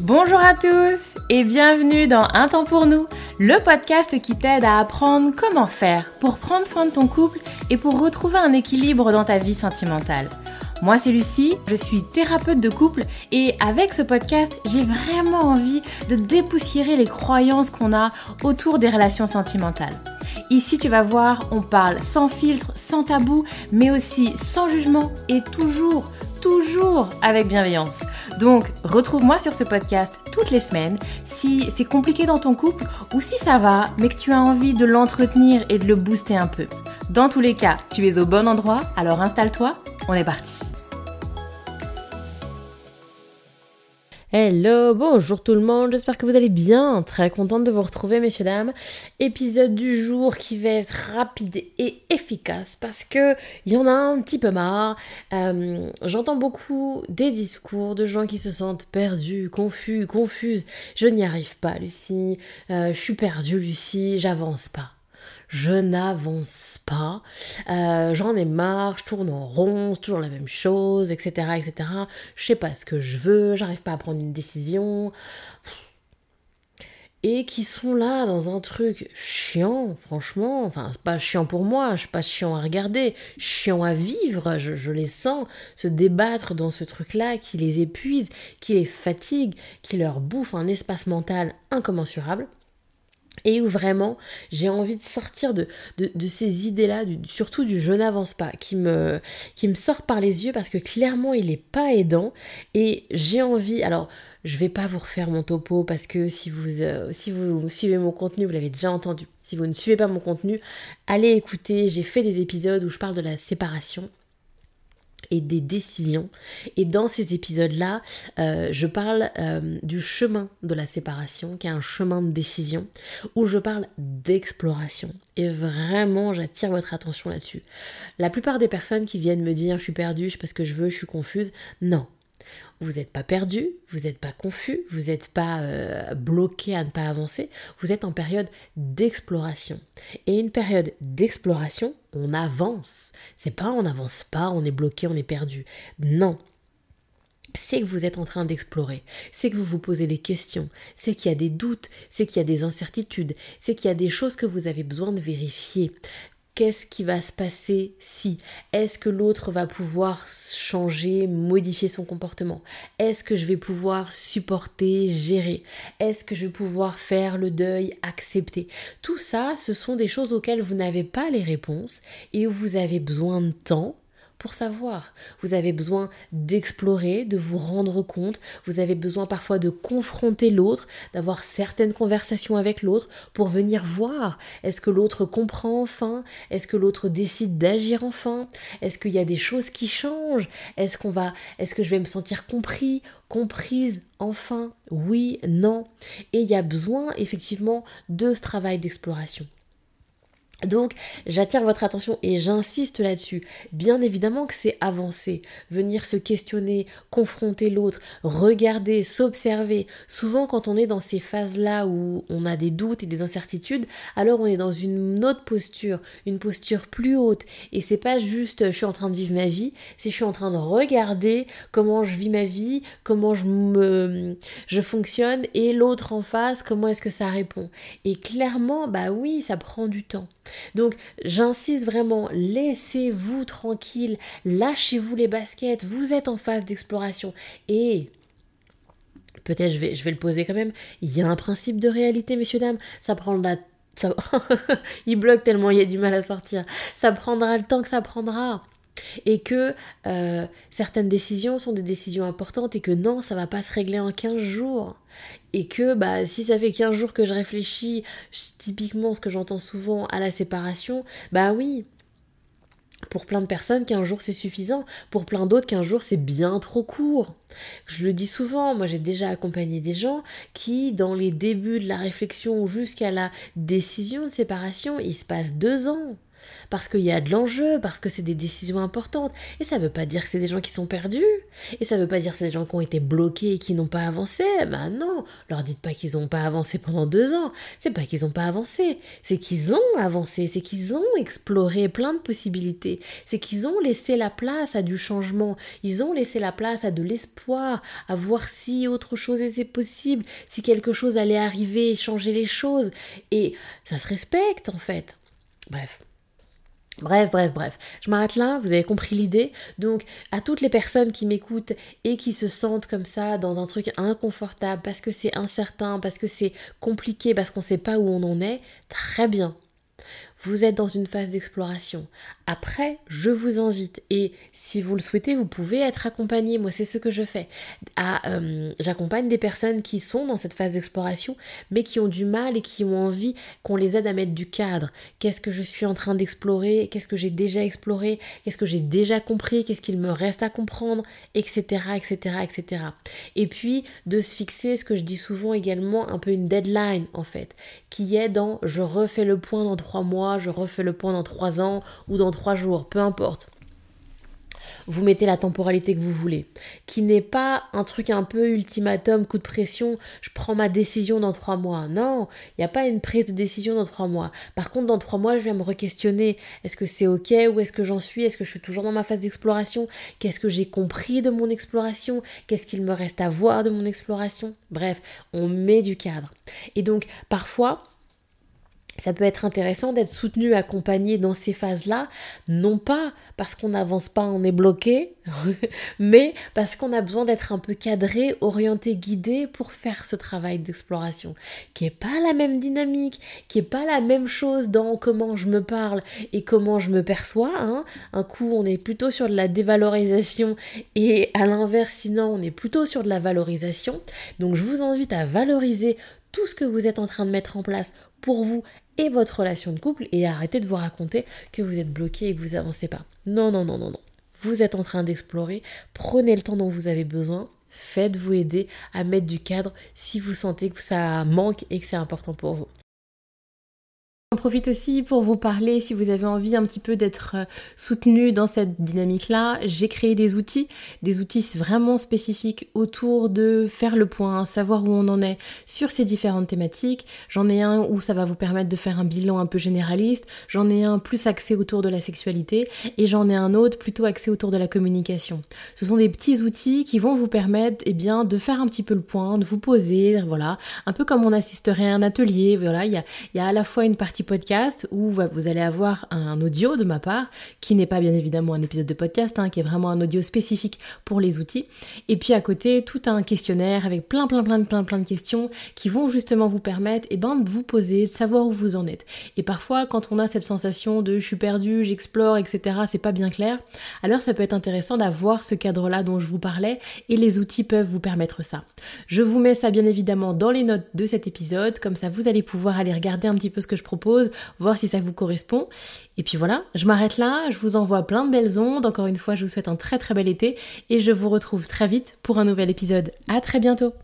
Bonjour à tous et bienvenue dans Un temps pour nous, le podcast qui t'aide à apprendre comment faire pour prendre soin de ton couple et pour retrouver un équilibre dans ta vie sentimentale. Moi c'est Lucie, je suis thérapeute de couple et avec ce podcast j'ai vraiment envie de dépoussiérer les croyances qu'on a autour des relations sentimentales. Ici tu vas voir, on parle sans filtre, sans tabou, mais aussi sans jugement et toujours toujours avec bienveillance. Donc, retrouve-moi sur ce podcast toutes les semaines si c'est compliqué dans ton couple ou si ça va, mais que tu as envie de l'entretenir et de le booster un peu. Dans tous les cas, tu es au bon endroit, alors installe-toi, on est parti. Hello, bonjour tout le monde, j'espère que vous allez bien, très contente de vous retrouver messieurs dames. Épisode du jour qui va être rapide et efficace parce que il y en a un petit peu marre. Euh, j'entends beaucoup des discours de gens qui se sentent perdus, confus, confuses. Je n'y arrive pas Lucie, euh, je suis perdue Lucie, j'avance pas je n'avance pas, euh, j'en ai marre, je tourne en rond, toujours la même chose, etc., etc. Je sais pas ce que je veux, j'arrive pas à prendre une décision. Et qui sont là dans un truc chiant, franchement. Enfin, c'est pas chiant pour moi, je suis pas chiant à regarder, chiant à vivre. Je, je les sens se débattre dans ce truc-là qui les épuise, qui les fatigue, qui leur bouffe un espace mental incommensurable et où vraiment j'ai envie de sortir de, de, ces idées-là, surtout du je n'avance pas, qui me, qui me sort par les yeux parce que clairement il n'est pas aidant et j'ai envie, alors je vais pas vous refaire mon topo parce que si vous, euh, si vous suivez mon contenu, vous l'avez déjà entendu. Si vous ne suivez pas mon contenu, allez écouter, j'ai fait des épisodes où je parle de la séparation et des décisions. Et dans ces épisodes-là, euh, je parle euh, du chemin de la séparation, qui est un chemin de décision, où je parle d'exploration. Et vraiment, j'attire votre attention là-dessus. La plupart des personnes qui viennent me dire je suis perdue, je sais pas ce que je veux, je suis confuse, non. Vous n'êtes pas perdu, vous n'êtes pas confus, vous n'êtes pas euh, bloqué à ne pas avancer, vous êtes en période d'exploration. Et une période d'exploration, on avance. C'est pas on n'avance pas, on est bloqué, on est perdu. Non, c'est que vous êtes en train d'explorer, c'est que vous vous posez des questions, c'est qu'il y a des doutes, c'est qu'il y a des incertitudes, c'est qu'il y a des choses que vous avez besoin de vérifier. Qu'est-ce qui va se passer si? Est-ce que l'autre va pouvoir changer, modifier son comportement? Est-ce que je vais pouvoir supporter, gérer? Est-ce que je vais pouvoir faire le deuil, accepter? Tout ça, ce sont des choses auxquelles vous n'avez pas les réponses et où vous avez besoin de temps pour savoir. Vous avez besoin d'explorer, de vous rendre compte, vous avez besoin parfois de confronter l'autre, d'avoir certaines conversations avec l'autre pour venir voir est-ce que l'autre comprend enfin, est-ce que l'autre décide d'agir enfin, est-ce qu'il y a des choses qui changent, est-ce qu'on va est-ce que je vais me sentir compris, comprise enfin, oui, non. Et il y a besoin effectivement de ce travail d'exploration. Donc, j'attire votre attention et j'insiste là-dessus. Bien évidemment que c'est avancer, venir se questionner, confronter l'autre, regarder, s'observer. Souvent, quand on est dans ces phases-là où on a des doutes et des incertitudes, alors on est dans une autre posture, une posture plus haute. Et c'est pas juste je suis en train de vivre ma vie, c'est je suis en train de regarder comment je vis ma vie, comment je je fonctionne et l'autre en face, comment est-ce que ça répond. Et clairement, bah oui, ça prend du temps. Donc j'insiste vraiment, laissez-vous tranquille, lâchez-vous les baskets, vous êtes en phase d'exploration. Et peut-être je vais, le poser quand même, il y a un principe de réalité messieurs dames, ça prendra ça... il bloque tellement il y a du mal à sortir. Ça prendra le temps que ça prendra et que euh, certaines décisions sont des décisions importantes et que non, ça va pas se régler en 15 jours. Et que bah, si ça fait 15 jours que je réfléchis, typiquement ce que j'entends souvent à la séparation, bah oui, pour plein de personnes, 15 jours c'est suffisant. Pour plein d'autres, 15 jours c'est bien trop court. Je le dis souvent, moi j'ai déjà accompagné des gens qui, dans les débuts de la réflexion jusqu'à la décision de séparation, il se passe deux ans. Parce qu'il y a de l'enjeu, parce que c'est des décisions importantes. Et ça ne veut pas dire que c'est des gens qui sont perdus. Et ça ne veut pas dire que c'est des gens qui ont été bloqués et qui n'ont pas avancé. Ben non, leur dites pas qu'ils n'ont pas avancé pendant deux ans. C'est pas qu'ils n'ont pas avancé, c'est qu'ils ont avancé, c'est qu'ils ont exploré plein de possibilités, c'est qu'ils ont laissé la place à du changement, ils ont laissé la place à de l'espoir, à voir si autre chose était possible, si quelque chose allait arriver, changer les choses. Et ça se respecte en fait. Bref. Bref, bref, bref. Je m'arrête là, vous avez compris l'idée. Donc, à toutes les personnes qui m'écoutent et qui se sentent comme ça dans un truc inconfortable parce que c'est incertain, parce que c'est compliqué, parce qu'on ne sait pas où on en est, très bien vous êtes dans une phase d'exploration. Après, je vous invite, et si vous le souhaitez, vous pouvez être accompagné, moi c'est ce que je fais. Euh, j'accompagne des personnes qui sont dans cette phase d'exploration, mais qui ont du mal et qui ont envie qu'on les aide à mettre du cadre. Qu'est-ce que je suis en train d'explorer? Qu'est-ce que j'ai déjà exploré? Qu'est-ce que j'ai déjà compris? Qu'est-ce qu'il me reste à comprendre? Etc. etc. etc. Et puis, de se fixer, ce que je dis souvent également, un peu une deadline en fait, qui est dans je refais le point dans trois mois je refais le point dans trois ans ou dans trois jours, peu importe. Vous mettez la temporalité que vous voulez, qui n'est pas un truc un peu ultimatum, coup de pression, je prends ma décision dans trois mois. Non, il n'y a pas une prise de décision dans trois mois. Par contre, dans trois mois, je viens me re-questionner. Est-ce que c'est ok Où est-ce que j'en suis? Est-ce que je suis toujours dans ma phase d'exploration? Qu'est-ce que j'ai compris de mon exploration? Qu'est-ce qu'il me reste à voir de mon exploration? Bref, on met du cadre. Et donc, parfois, ça peut être intéressant d'être soutenu, accompagné dans ces phases-là, non pas parce qu'on n'avance pas, on est bloqué, mais parce qu'on a besoin d'être un peu cadré, orienté, guidé pour faire ce travail d'exploration, qui est pas la même dynamique, qui est pas la même chose dans comment je me parle et comment je me perçois. Hein. Un coup, on est plutôt sur de la dévalorisation et à l'inverse, sinon, on est plutôt sur de la valorisation. Donc, je vous invite à valoriser tout ce que vous êtes en train de mettre en place pour vous et votre relation de couple et arrêtez de vous raconter que vous êtes bloqué et que vous avancez pas. Non, non, non, non, non. Vous êtes en train d'explorer, prenez le temps dont vous avez besoin, faites-vous aider à mettre du cadre si vous sentez que ça manque et que c'est important pour vous. J'en profite aussi pour vous parler, si vous avez envie un petit peu d'être euh, soutenu dans cette dynamique-là, j'ai créé des outils, des outils vraiment spécifiques autour de faire le point, savoir où on en est sur ces différentes thématiques. J'en ai un où ça va vous permettre de faire un bilan un peu généraliste, j'en ai un plus axé autour de la sexualité et j'en ai un autre plutôt axé autour de la communication. Ce sont des petits outils qui vont vous permettre eh bien, de faire un petit peu le point, de vous poser, voilà, un peu comme on assisterait à un atelier, voilà, il y a, y a à la fois une partie podcast où vous allez avoir un audio de ma part, qui n'est pas bien évidemment un épisode de podcast, hein, qui est vraiment un audio spécifique pour les outils. Et puis à côté, tout un questionnaire avec plein plein plein plein plein de questions qui vont justement vous permettre et eh ben, de vous poser, de savoir où vous en êtes. Et parfois, quand on a cette sensation de je suis perdu, j'explore, etc., c'est pas bien clair, alors ça peut être intéressant d'avoir ce cadre-là dont je vous parlais et les outils peuvent vous permettre ça. Je vous mets ça bien évidemment dans les notes de cet épisode, comme ça vous allez pouvoir aller regarder un petit peu ce que je voir si ça vous correspond. Et puis voilà, je m'arrête là, je vous envoie plein de belles ondes. Encore une fois, je vous souhaite un très très bel été et je vous retrouve très vite pour un nouvel épisode. À très bientôt.